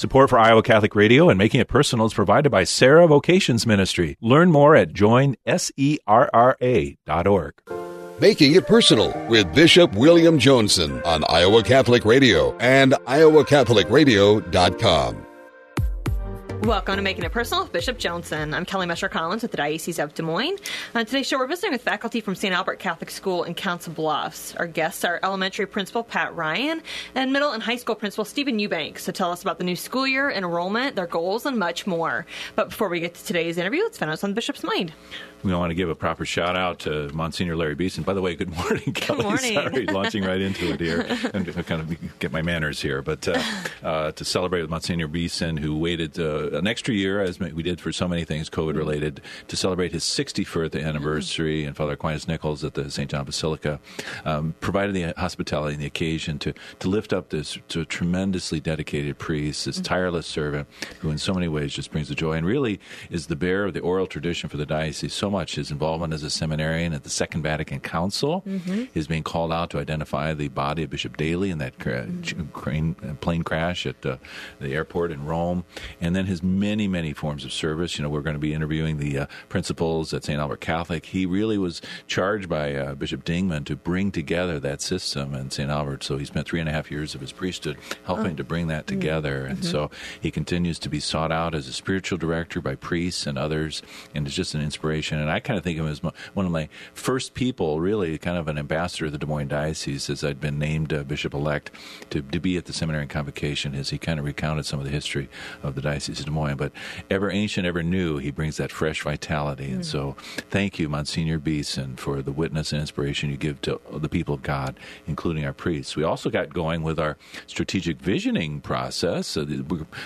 Support for Iowa Catholic Radio and making it personal is provided by Serra Vocations Ministry. Learn more at joinserra.org. Making it personal with Bishop William Joensen on Iowa Catholic Radio and iowacatholicradio.com. Welcome to Making It Personal with Bishop Joensen. I'm Kelly Mescher Collins with the Diocese of Des Moines. On today's show, we're visiting with faculty from St. Albert Catholic School in Council Bluffs. Our guests are elementary principal Pat Ryan and middle and high school principal Stephen Eubanks to tell us about the new school year, enrollment, their goals, and much more. But before we get to today's interview, let's find out what's on the Bishop's mind. We want to give a proper shout out to Monsignor Larry Beeson. By the way, good morning, Kelly. Good morning. Sorry, launching right into it here and to kind of get my manners here. But uh, uh, to celebrate with Monsignor Beeson, who waited uh, an extra year, as we did for so many things COVID related, to celebrate his 61st anniversary, and Father Aquinas Nichols at the St. John Basilica um, provided the hospitality and the occasion to, to lift up this to tremendously dedicated priest, this tireless servant, who in so many ways just brings the joy and really is the bearer of the oral tradition for the diocese. So much his involvement as a seminarian at the Second Vatican Council, Mm-hmm. his being called out to identify the body of Bishop Daly in that cra- crane, uh, plane crash at uh, the airport in Rome, and then his many, many forms of service. You know, we're going to be interviewing the uh, principals at St. Albert Catholic. He really was charged by uh, Bishop Dingman to bring together that system in St. Albert. So he spent three and a half years of his priesthood helping to bring that together. And so he continues to be sought out as a spiritual director by priests and others, and is just an inspiration. And I kind of think of him as one of my first people, really, kind of an ambassador of the Des Moines Diocese, as I'd been named uh, bishop elect to, to be at the seminary and convocation, as he kind of recounted some of the history of the Diocese of Des Moines. But ever ancient, ever new, he brings that fresh vitality. And so thank you, Monsignor Beeson, for the witness and inspiration you give to the people of God, including our priests. We also got going with our strategic visioning process. So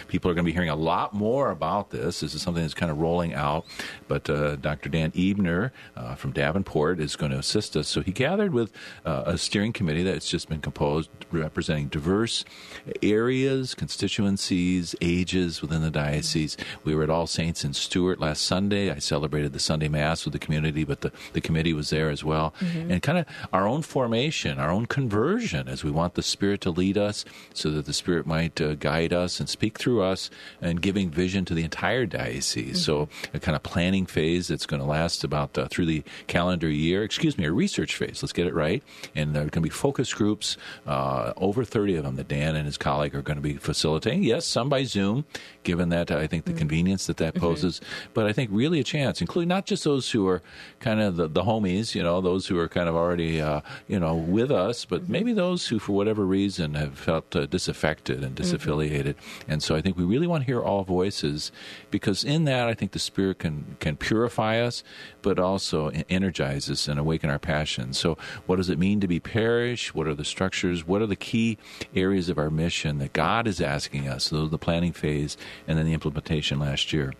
people are going to be hearing a lot more about this. This is something that's kind of rolling out. But uh, Dr. Dan Ebener uh, from Davenport is going to assist us. So he gathered with uh, a steering committee that's just been composed representing diverse areas, constituencies, ages within the diocese. We were at All Saints in Stuart last Sunday. I celebrated the Sunday Mass with the community, but the, the committee was there as well. And kind of our own formation, our own conversion, as we want the Spirit to lead us so that the Spirit might uh, guide us and speak through us and giving vision to the entire diocese. So a kind of planning phase that's going to last about uh, through the calendar year. Excuse me, a research phase. Let's get it right. And there are going to be focus groups, uh, over 30 of them that Dan and his colleague are going to be facilitating. Yes, some by Zoom, given that uh, I think the convenience that that poses, but I think really a chance, including not just those who are kind of the, the homies, you know, those who are kind of already, uh, you know, with us, but maybe those who, for whatever reason, have felt uh, disaffected and disaffiliated. And so I think we really want to hear all voices because in that, I think the Spirit can, can purify us, but also energize us and awaken our passions. So, what does it mean to be parish? What are the structures? What are the key areas of our mission that God is asking us? So, the planning phase and then the implementation last year.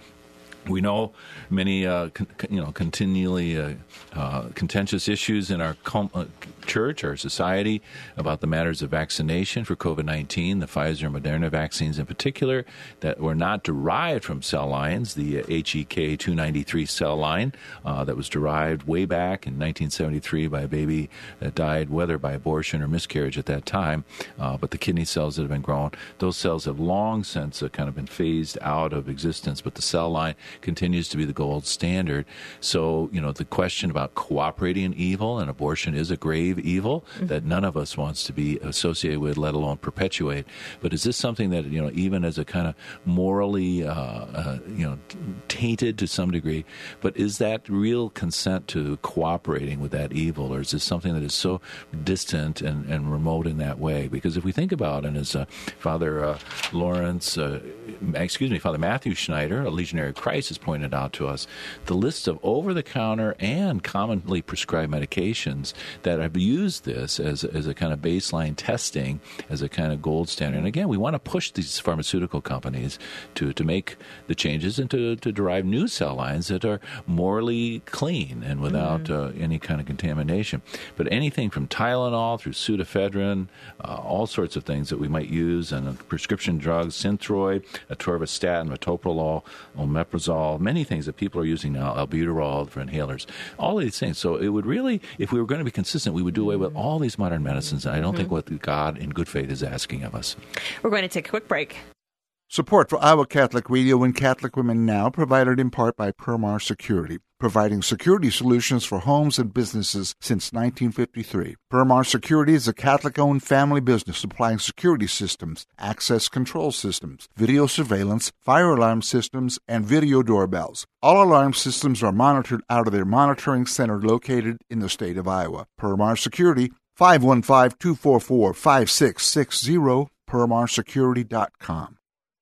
We know many, uh, con- you know, continually uh, uh, contentious issues in our com- uh, church, our society, about the matters of vaccination for COVID nineteen, the Pfizer and Moderna vaccines in particular, that were not derived from cell lines. The uh, HEK two ninety three cell line uh, that was derived way back in nineteen seventy three by a baby that died, whether by abortion or miscarriage at that time, uh, but the kidney cells that have been grown, those cells have long since uh, kind of been phased out of existence. But the cell line continues to be the gold standard. So, you know, the question about cooperating in evil, and abortion is a grave evil that none of us wants to be associated with, let alone perpetuate. But is this something that, you know, even as a kind of morally, uh, uh, you know, tainted to some degree, but is that real consent to cooperating with that evil, or is this something that is so distant and, and remote in that way? Because if we think about and as uh, Father uh, Lawrence, uh, excuse me, Father Matthew Schneider, a legionary of Christ, has pointed out to us, the list of over the counter and commonly prescribed medications that have used this as, as a kind of baseline testing, as a kind of gold standard. And again, we want to push these pharmaceutical companies to, to make the changes and to, to derive new cell lines that are morally clean and without uh, any kind of contamination. But anything from Tylenol through pseudoephedrine, uh, all sorts of things that we might use, and prescription drugs, Synthroid, atorvastatin, metoprolol, omeprazole, many things that people are using now, albuterol for inhalers, all of these things. So it would really, if we were going to be consistent, we would do away with all these modern medicines. And I don't think mm-hmm. what God in good faith is asking of us. We're going to take a quick break. Support for Iowa Catholic Radio and Catholic Women Now provided in part by Permar Security, providing security solutions for homes and businesses since 1953. Permar Security is a Catholic owned family business supplying security systems, access control systems, video surveillance, fire alarm systems, and video doorbells. All alarm systems are monitored out of their monitoring center located in the state of Iowa. Permar Security, 515 244 5660, permarsecurity.com.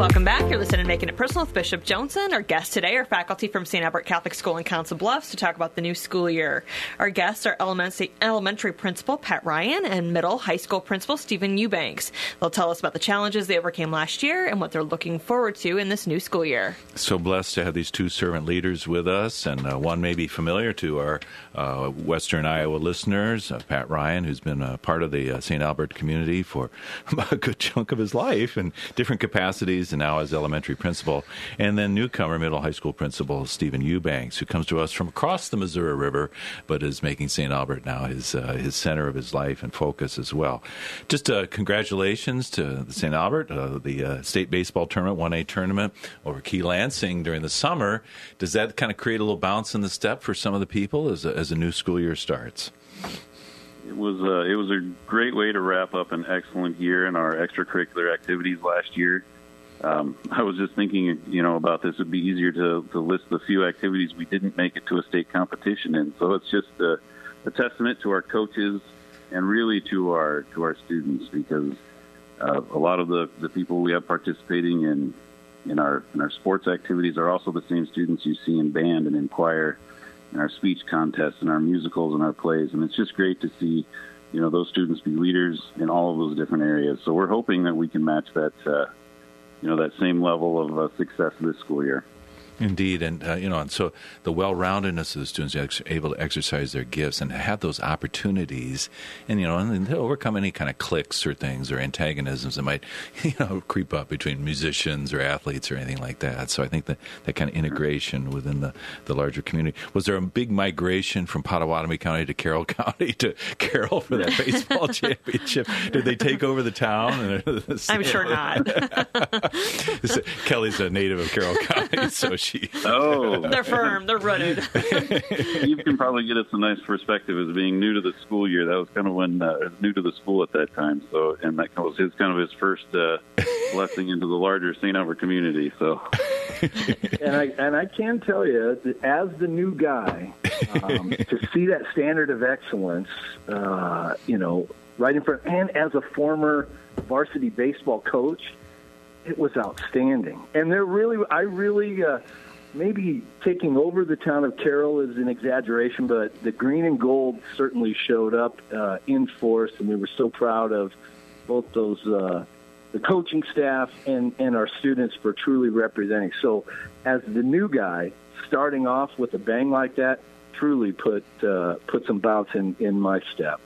Welcome back. You're listening to Making It Personal with Bishop Joensen. Our guests today are faculty from St. Albert Catholic School in Council Bluffs to talk about the new school year. Our guests are elementary, principal Pat Ryan and middle high school principal Stephen Eubanks. They'll tell us about the challenges they overcame last year and what they're looking forward to in this new school year. So blessed to have these two servant leaders with us, and uh, one may be familiar to our uh, Western Iowa listeners, uh, Pat Ryan, who's been a part of the uh, St. Albert community for a good chunk of his life in different capacities and now as elementary principal. And then newcomer middle high school principal Stephen Eubanks, who comes to us from across the Missouri River, but is making St. Albert now his uh, his center of his life and focus as well. Just uh, congratulations to St. Albert, uh, the uh, state baseball tournament, 1A tournament over Kee Lansing during the summer. Does that kind of create a little bounce in the step for some of the people as a, as a new school year starts? It was uh, it was a great way to wrap up an excellent year in our extracurricular activities last year. Um, I was just thinking, you know, about this. It'd be easier to, to list the few activities we didn't make it to a state competition in. So it's just a, a testament to our coaches and really to our to our students because uh, a lot of the, the people we have participating in in our in our sports activities are also the same students you see in band and in choir, in our speech contests, and our musicals and our plays. And it's just great to see, you know, those students be leaders in all of those different areas. So we're hoping that we can match that. Uh, you know that same level of uh, success this school year. Indeed, and uh, you know, and so the well-roundedness of the students are able to exercise their gifts and have those opportunities, and you know, and to overcome any kind of cliques or things or antagonisms that might, you know, creep up between musicians or athletes or anything like that. So I think that that kind of integration within the, the larger community. Was there a big migration from Pottawattamie County to Carroll County to Carroll for that baseball championship? Did they take over the town? I'm sure not. Kelly's a native of Carroll County, so she Oh, they're firm. They're rooted. you can probably get us a nice perspective as being new to the school year. That was kind of when uh, new to the school at that time. So, and that was his kind of his first uh, blessing into the larger St. Albert community. So, and I and I can tell you, as the new guy, um, to see that standard of excellence, uh, you know, right in front, and as a former varsity baseball coach it was outstanding. And they're really, I really, uh, maybe taking over the town of Carroll is an exaggeration, but the green and gold certainly showed up uh, in force, and we were so proud of both those, uh, the coaching staff and, and our students for truly representing. So, as the new guy, starting off with a bang like that, truly put uh, put some bounce in, in my step.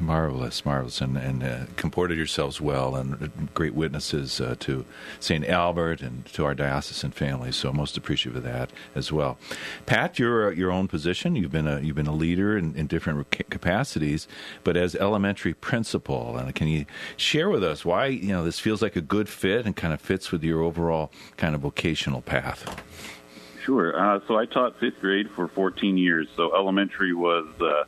Marvelous, marvelous, and, and uh, comported yourselves well, and great witnesses uh, to St. Albert and to our diocesan family. So most appreciative of that as well. Pat, you're your own position. You've been a you've been a leader in, in different capacities, but as elementary principal, and can you share with us why you know this feels like a good fit and kind of fits with your overall kind of vocational path? Sure. Uh, so I taught fifth grade for 14 years. So elementary was, uh,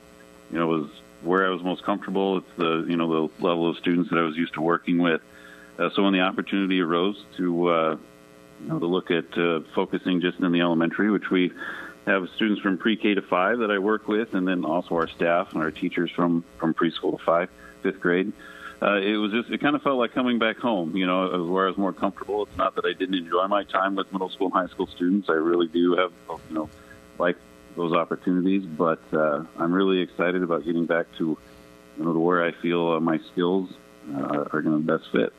you know, was where I was most comfortable. It's the you know the level of students that I was used to working with. Uh, so when the opportunity arose to uh, you know to look at uh, focusing just in the elementary, which we have students from pre-K to five that I work with, and then also our staff and our teachers from from preschool to five, fifth grade. Uh, it was just it kind of felt like coming back home. You know, it was where I was more comfortable. It's not that I didn't enjoy my time with middle school and high school students. I really do have you know like those opportunities. But uh, I'm really excited about getting back to you know to where I feel uh, my skills uh, are going to best fit.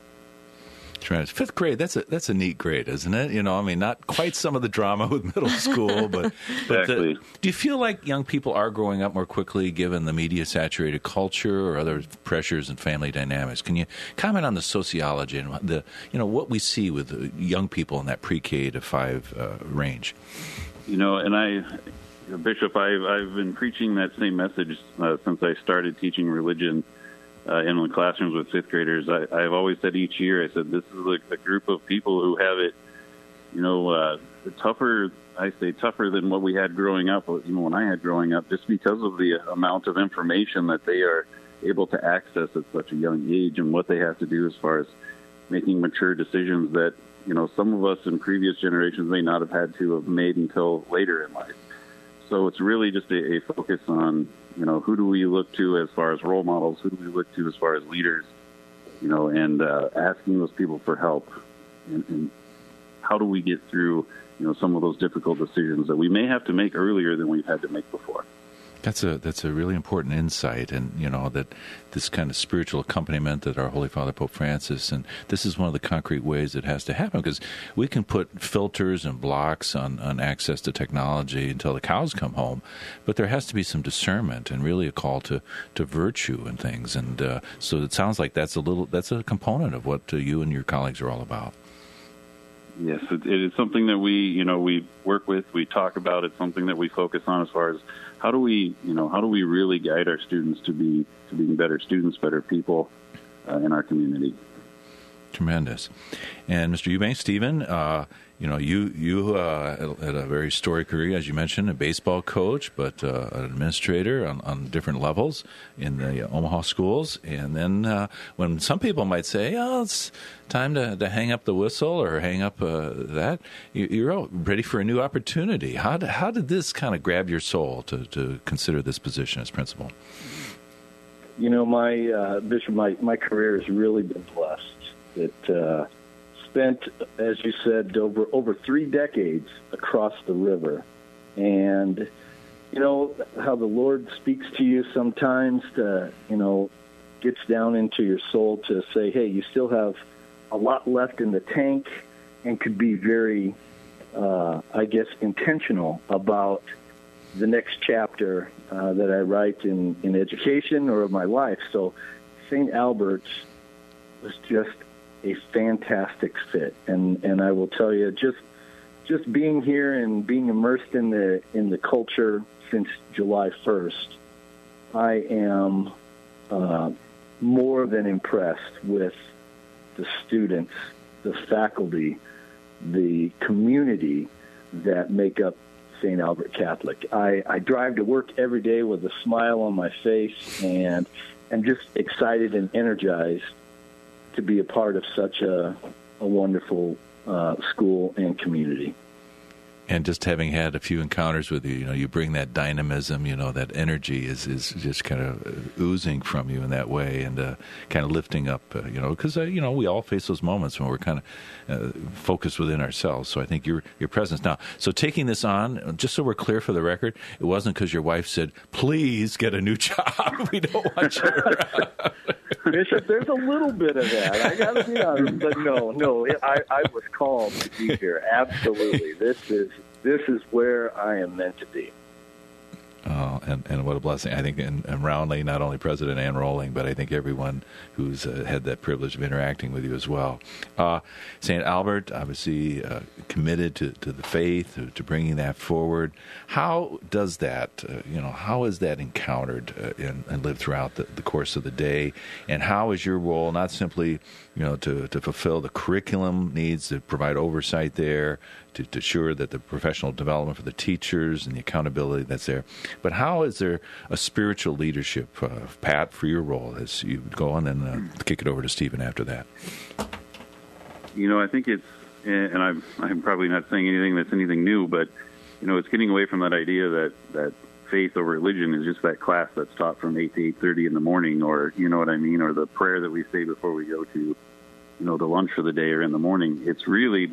Fifth grade, that's a that's a neat grade, isn't it? You know, I mean, not quite some of the drama with middle school, but, but exactly. the, do you feel like young people are growing up more quickly given the media saturated culture or other pressures and family dynamics? Can you comment on the sociology and the you know what we see with young people in that pre K to five uh, range? You know, and I, Bishop, I've I've been preaching that same message uh, since I started teaching religion uh, in the classrooms with fifth graders. I, I've always said each year, I said this is a, a group of people who have it, you know, uh, tougher. I say tougher than what we had growing up. Know, when I had growing up, just because of the amount of information that they are able to access at such a young age, and what they have to do as far as making mature decisions that you know some of us in previous generations may not have had to have made until later in life. So it's really just a, a focus on you know, who do we look to as far as role models? Who do we look to as far as leaders? You know, and uh, asking those people for help, and, and how do we get through, you know, some of those difficult decisions that we may have to make earlier than we've had to make before. That's a that's a really important insight, and you know that this kind of spiritual accompaniment that our Holy Father Pope Francis, and this is one of the concrete ways it has to happen because we can put filters and blocks on on access to technology until the cows come home, but there has to be some discernment and really a call to to virtue and things, and uh, so it sounds like that's a little that's a component of what uh, you and your colleagues are all about. Yes, it, it is something that we you know we work with, we talk about. It's something that we focus on as far as how do we, you know, how do we really guide our students to be to being better students, better people uh, in our community? Tremendous. And Mr. Eubanks, Stephen, uh, you know, you you uh, had a very storied career, as you mentioned, a baseball coach, but uh, an administrator on, on, different levels in the Omaha schools. And then uh, when some people might say, "Oh, it's time to, to hang up the whistle or hang up uh, that," you, are ready for a new opportunity. How did, how did this kind of grab your soul to, to consider this position as principal? You know, my uh, Bishop, my my career has really been blessed. Uh, spent, as you said, over over three decades across the river, and you know how the Lord speaks to you sometimes. To you know, gets down into your soul to say, "Hey, you still have a lot left in the tank," and could be very, uh, I guess, intentional about the next chapter uh, that I write in in education or of my life. So, St. Albert's was just a fantastic fit, and and I will tell you, just just being here and being immersed in the in the culture since July first, I am uh, more than impressed with the students, the faculty, the community that make up St. Albert Catholic. I, I drive to work every day with a smile on my face and am just excited and energized to be a part of such a, a wonderful uh, school and community and just having had a few encounters with you, you know, you bring that dynamism, you know, that energy is, is just kind of oozing from you in that way, and uh, kind of lifting up, uh, you know, because uh, you know we all face those moments when we're kind of uh, focused within ourselves. So I think your your presence now. So taking this on, just so we're clear for the record, it wasn't because your wife said, "Please get a new job. we don't want you." Bishop, there's a little bit of that. I got to be honest, but no, no, I, I was called to be here. Absolutely, this is this is where I am meant to be. Oh, and, and what a blessing. I think, and, and roundly, not only President Ann Rolling, but I think everyone who's uh, had that privilege of interacting with you as well. Uh, St. Albert, obviously uh, committed to, to the faith, to, bringing that forward. How does that, uh, you know, how is that encountered uh, and, and lived throughout the, the course of the day? And how is your role not simply, you know, to, to fulfill the curriculum needs, to provide oversight there, to, to ensure that the professional development for the teachers and the accountability that's there. But how is there a spiritual leadership, uh, Pat, for your role as you go on and uh, kick it over to Stephen after that? You know, I think it's, and I'm, I'm probably not saying anything that's anything new, but, you know, it's getting away from that idea that, that faith or religion is just that class that's taught from 8 to 8.30 in the morning or, you know what I mean, or the prayer that we say before we go to, you know, the lunch for the day or in the morning. It's really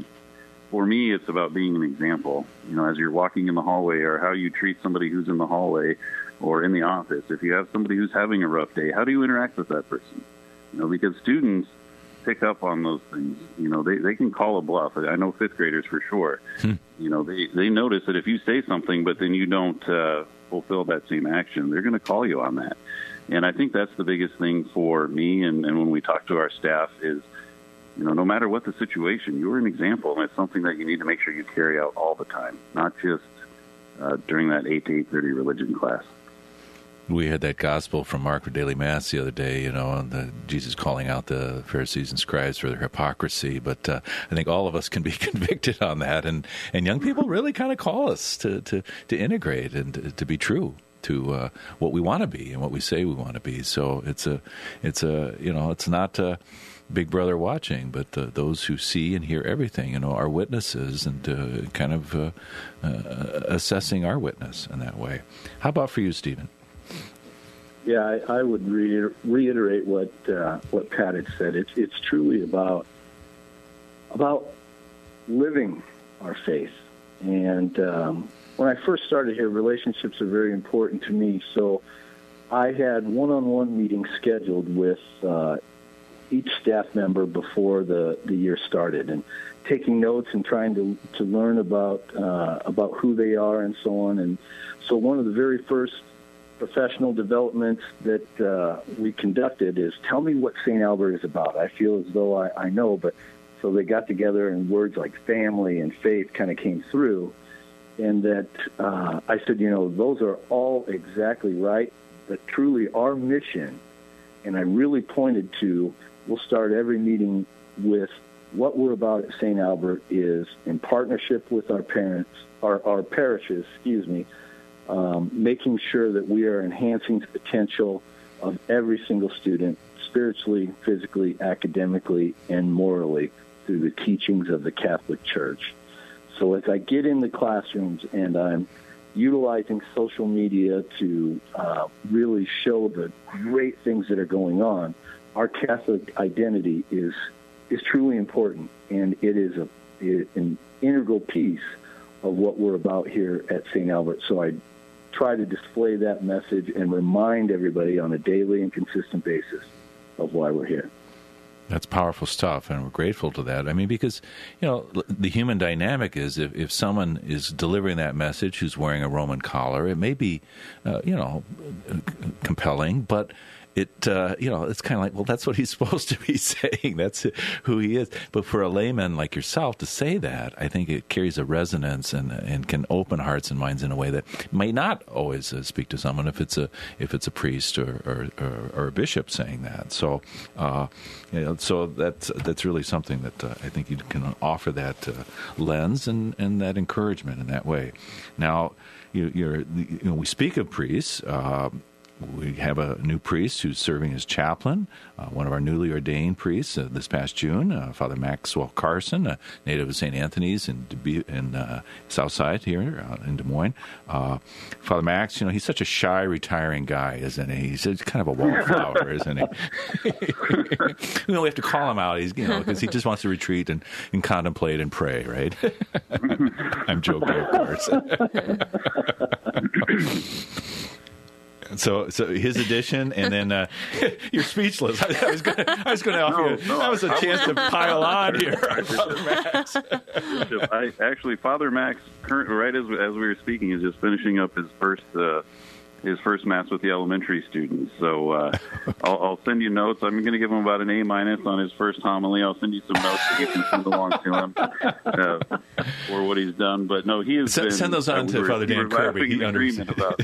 for me, it's about being an example. You know, as you're walking in the hallway, or how you treat somebody who's in the hallway or in the office. If you have somebody who's having a rough day, how do you interact with that person? You know, because students, pick up on those things. You know, they they can call a bluff. I know fifth graders for sure. Hmm. You know, they they notice that if you say something, but then you don't uh, fulfill that same action, they're going to call you on that. And I think that's the biggest thing for me. And, and when we talk to our staff, is you know, no matter what the situation, you're an example, and it's something that you need to make sure you carry out all the time, not just uh, during that eight to eight thirty religion class. We had that gospel from Mark for Daily Mass the other day, you know, and the, Jesus calling out the Pharisees and scribes for their hypocrisy. But uh, I think all of us can be convicted on that, and, and young people really kind of call us to, to, to integrate and to, to be true to uh, what we want to be and what we say we want to be. So it's a, it's a, you know, it's not. Uh, Big Brother watching, but uh, those who see and hear everything, you know, are witnesses and uh, kind of uh, uh assessing our witness in that way. How about for you, Stephen? Yeah, I, I would re- reiterate what uh, what Pat had said. It's it's truly about about living our faith. And um, when I first started here, relationships are very important to me. So I had one-on-one meetings scheduled with each staff member before the, the year started, and taking notes and trying to to learn about uh, about who they are and so on. And so one of the very first professional developments that uh, we conducted is tell me what St. Albert is about. I feel as though I, I know, but so they got together and words like family and faith kind of came through. And that uh, I said, you know, those are all exactly right, but truly our mission, and I really pointed to, we'll start every meeting with what we're about at St. Albert is in partnership with our parents, our, our parishes, excuse me, um, making sure that we are enhancing the potential of every single student spiritually, physically, academically, and morally through the teachings of the Catholic Church. So as I get in the classrooms and I'm utilizing social media to uh, really show the great things that are going on, our Catholic identity is is truly important, and it is a, an integral piece of what we're about here at St. Albert. So I try to display that message and remind everybody on a daily and consistent basis of why we're here. That's powerful stuff, and we're grateful to that. I mean, because you know the human dynamic is if, if someone is delivering that message who's wearing a Roman collar, it may be, uh, you know, compelling, but it uh, you know it's kind of like well that's what he's supposed to be saying. That's who he is. But for a layman like yourself to say that i think it carries a resonance and and can open hearts and minds in a way that may not always uh, speak to someone if it's a if it's a priest or or, or, or a bishop saying that. So uh, you know, so that's that's really something that uh, I think you can offer that uh, lens and and that encouragement in that way. Now you, you know, we speak of priests. Uh, we have a new priest who's serving as chaplain, uh, one of our newly ordained priests uh, this past June, uh, Father Maxwell Carson, a native of St. Anthony's in, in uh, Southside here uh, in Des Moines. Uh, Father Max, you know, he's such a shy, retiring guy, isn't he? He's kind of a wallflower, isn't he? you know, we have to call him out, he's, you know, because he just wants to retreat and, and contemplate and pray, right? I'm joking, of course. So, so his addition, and then uh, you're speechless. I, I was going to, was to offer No, you. no, that was a I chance to pile on here, Father Max. I, actually, Father Max, current, right as as we were speaking, is just finishing up his first uh, his first mass with the elementary students. So uh, I'll, I'll send you notes. I'm going to give him about an A minus on his first homily. I'll send you some notes that you can send along to him uh, for what he's done. But no, he has Send- been, send those on uh, we to were- Father we Dan were Kirby. He understands. about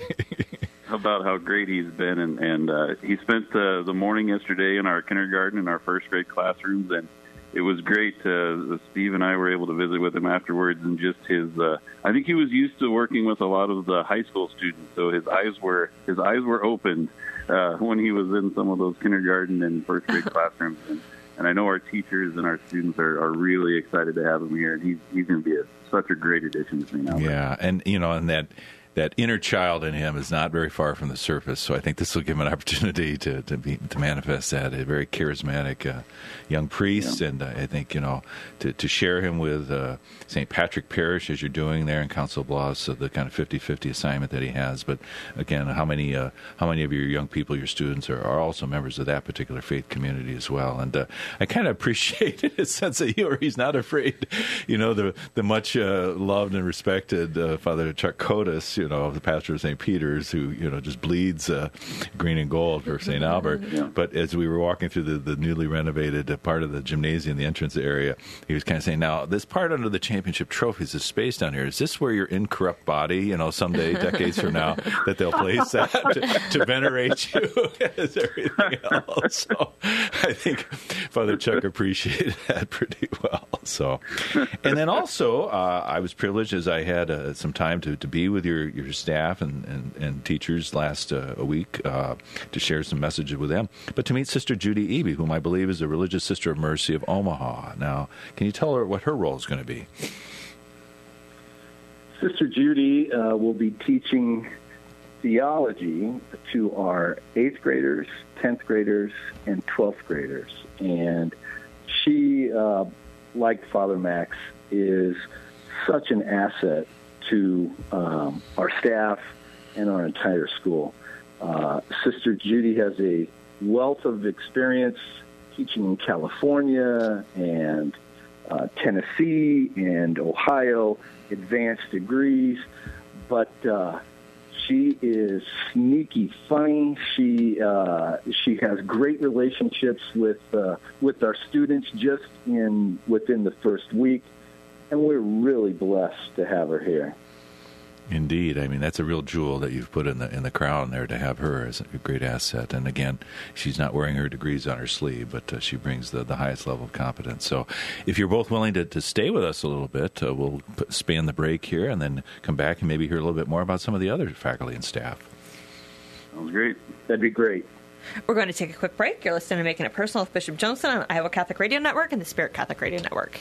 about how great he's been, and and uh, he spent uh, the morning yesterday in our kindergarten in our first grade classrooms, and it was great. Uh, Steve and I were able to visit with him afterwards, and just his. Uh, I think he was used to working with a lot of the high school students, so his eyes were his eyes were opened uh, when he was in some of those kindergarten and first grade classrooms. And, and I know our teachers and our students are, are really excited to have him here, and he's he's going to be a, such a great addition to St. Albert. Yeah, and you know, and that that inner child in him is not very far from the surface. So I think this will give him an opportunity to to, be, to manifest that. A very charismatic uh, young priest, yeah. and uh, I think you know to, to share him with uh, St. Patrick Parish as you're doing there in Council Bluffs, so the kind of 50-50 assignment that he has. But again, how many uh, how many of your young people, your students, are, are also members of that particular faith community as well? And uh, I kind of appreciate his sense of humor. He's not afraid, you know, the the much uh, loved and respected Father Chuck Codis you know, the pastor of St. Peter's, who you know just bleeds uh, green and gold for St. Albert. Yeah. But as we were walking through the, the newly renovated uh, part of the gymnasium, the entrance area, he was kind of saying, "Now, this part under the championship trophies, this space down here, is this where your incorrupt body, you know, someday, decades from now, that they'll place that to, to venerate you as everything else?" So I think Father Chuck appreciated that pretty well. So, and then also, uh, I was privileged as I had uh, some time to, to be with your your staff and, and, and teachers last uh, a week uh, to share some messages with them, but to meet Sister Judy Eby, whom I believe is a religious sister of mercy of Omaha. Now, can you tell her what her role is going to be? Sister Judy uh, will be teaching theology to our eighth graders, 10th graders, and 12th graders. And she, uh, like Father Max, is such an asset to um, our staff and our entire school. Uh, Sister Judy has a wealth of experience teaching in California and uh, Tennessee and Ohio, advanced degrees, but uh, she is sneaky funny. She uh, she has great relationships with uh, with our students just in within the first week and we're really blessed to have her here. Indeed, I mean that's a real jewel that you've put in the in the crown there to have her as a great asset. And again, she's not wearing her degrees on her sleeve, but uh, she brings the, the highest level of competence. So, if you're both willing to, to stay with us a little bit, uh, we'll span the break here and then come back and maybe hear a little bit more about some of the other faculty and staff. Sounds great. That'd be great. We're going to take a quick break. You're listening to Making It Personal with Bishop Joensen on Iowa Catholic Radio Network and the Spirit Catholic Radio Network.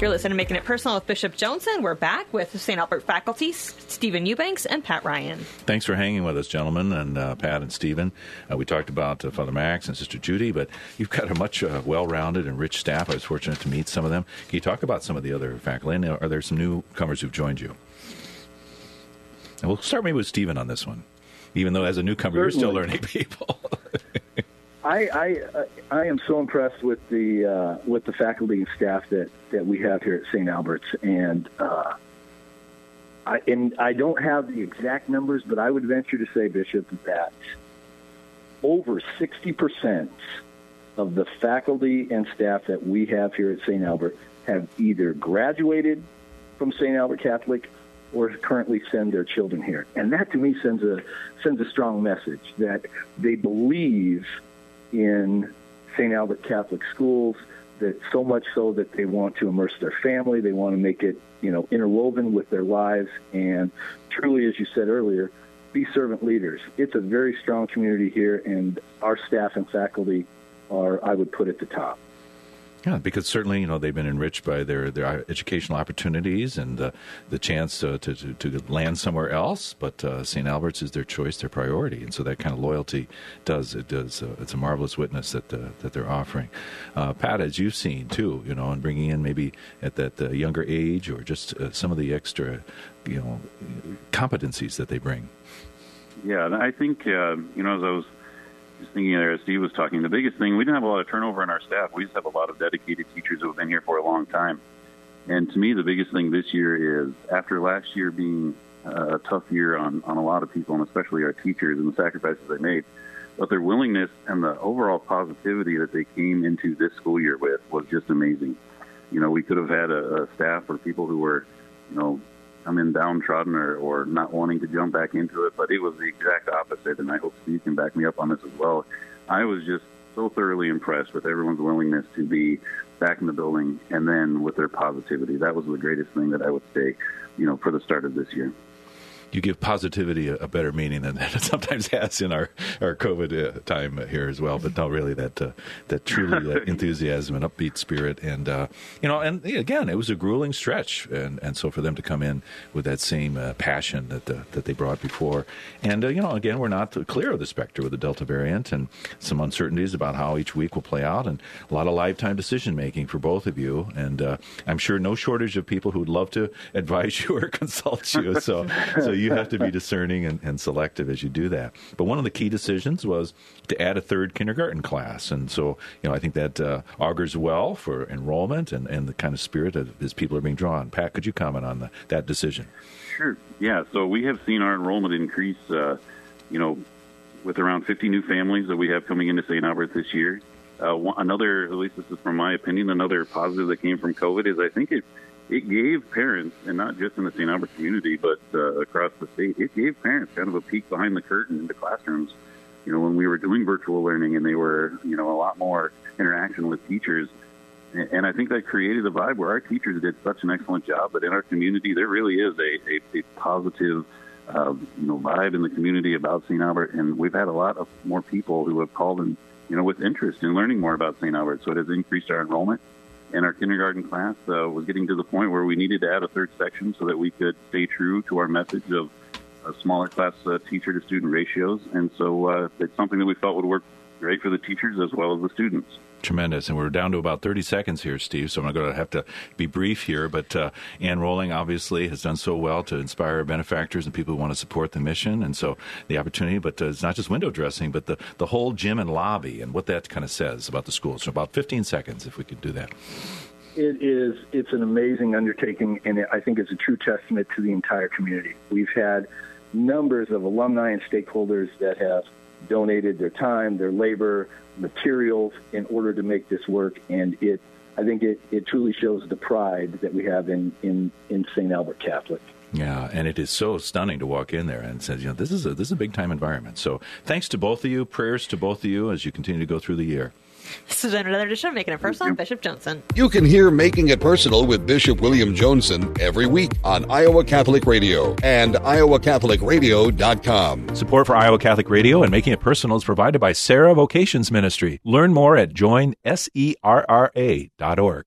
You're listening to Making It Personal with Bishop Joensen. We're back with St. Albert faculty, Stephen Eubanks and Pat Ryan. Thanks for hanging with us, gentlemen, and uh, Pat and Stephen. Uh, we talked about uh, Father Max and Sister Judy, but you've got a much uh, well rounded and rich staff. I was fortunate to meet some of them. Can you talk about some of the other faculty? And are there some newcomers who've joined you? And we'll start maybe with Stephen on this one, even though as a newcomer, Certainly. you're still learning people. I, I I am so impressed with the uh, with the faculty and staff that, that we have here at St. Albert's, and uh, I and I don't have the exact numbers, but I would venture to say, Bishop, that over sixty percent of the faculty and staff that we have here at St. Albert have either graduated from St. Albert Catholic or currently send their children here, and that to me sends a sends a strong message that they believe in St. Albert Catholic schools that so much so that they want to immerse their family, they want to make it, you know, interwoven with their lives and truly as you said earlier, be servant leaders. It's a very strong community here and our staff and faculty are I would put at the top. Yeah, because certainly you know they've been enriched by their, their educational opportunities and uh, the chance uh, to, to, to land somewhere else. But uh, St. Albert's is their choice, their priority, and so that kind of loyalty does it does uh, it's a marvelous witness that uh, that they're offering. Pat, as you've seen too, you know, and bringing in maybe at that younger age or just some of the extra, you know, competencies that they bring. Yeah, and I think you know as I was thinking there as Steve was talking, the biggest thing, we didn't have a lot of turnover in our staff. We just have a lot of dedicated teachers who have been here for a long time. And to me, the biggest thing this year is after last year being a tough year on, on a lot of people, and especially our teachers and the sacrifices they made, but their willingness and the overall positivity that they came into this school year with was just amazing. You know, we could have had a, a staff or people who were, you know, come in downtrodden or, or not wanting to jump back into it, but it was the exact opposite, and I hope Steve can back me up on this as well. I was just so thoroughly impressed with everyone's willingness to be back in the building and then with their positivity. That was the greatest thing that I would say, you know, for the start of this year you give positivity a, a, better meaning than that it sometimes has in our our COVID uh, time here as well. But no, really that uh, that truly uh, enthusiasm and upbeat spirit, and uh, you know, and again, it was a grueling stretch, and and so for them to come in with that same uh, passion that that they brought before, and you know, again, we're not clear of the specter with the Delta variant, and some uncertainties about how each week will play out, and a lot of lifetime decision making for both of you, and I'm sure no shortage of people who would love to advise you or consult you. So so you you have to be discerning and, and, selective as you do that. But one of the key decisions was to add a third kindergarten class, and so you know I think that uh, augurs well for enrollment and, and the kind of spirit of, as people are being drawn. Pat, could you comment on the, that decision? Sure. Yeah. So we have seen our enrollment increase. Uh, you know, with around 50 new families that we have coming into St. Albert this year. Uh, one, another, at least this is from my opinion, another positive that came from COVID is I think it it gave parents, and not just in the St. Albert community, but uh, across the state, it gave parents kind of a peek behind the curtain into classrooms. You know, when we were doing virtual learning and they were, you know, a lot more interaction with teachers. And I think that created a vibe where our teachers did such an excellent job. But in our community, there really is a, a, a positive, uh, you know, vibe in the community about St. Albert. And we've had a lot of more people who have called in, you know, with interest in learning more about St. Albert. So it has increased our enrollment and our kindergarten class uh, was getting to the point where we needed to add a third section so that we could stay true to our message of uh, smaller class uh, teacher to student ratios. And so uh, it's something that we felt would work great for the teachers as well as the students. Tremendous. And we're down to about 30 seconds here, Steve, so I'm going to have to be brief here. But uh, Ann Rolling obviously has done so well to inspire benefactors and people who want to support the mission. And so the opportunity, but uh, it's not just window dressing, but the, the whole gym and lobby and what that kind of says about the school. So about 15 seconds, if we could do that. It is. It's an amazing undertaking, and I think it's a true testament to the entire community. We've had numbers of alumni and stakeholders that have donated their time, their labor, materials in order to make this work, and it. I think it, it truly shows the pride that we have in, in, in St. Albert Catholic. Yeah, and it is so stunning to walk in there and says, you know, this is a this is a big time environment. So thanks to both of you, prayers to both of you as you continue to go through the year. This is another edition of Making It Personal Bishop Joensen. You can hear Making It Personal with Bishop William Joensen every week on Iowa Catholic Radio and iowacatholicradio.com. Support for Iowa Catholic Radio and Making It Personal is provided by Serra Vocations Ministry. Learn more at joinserra.org.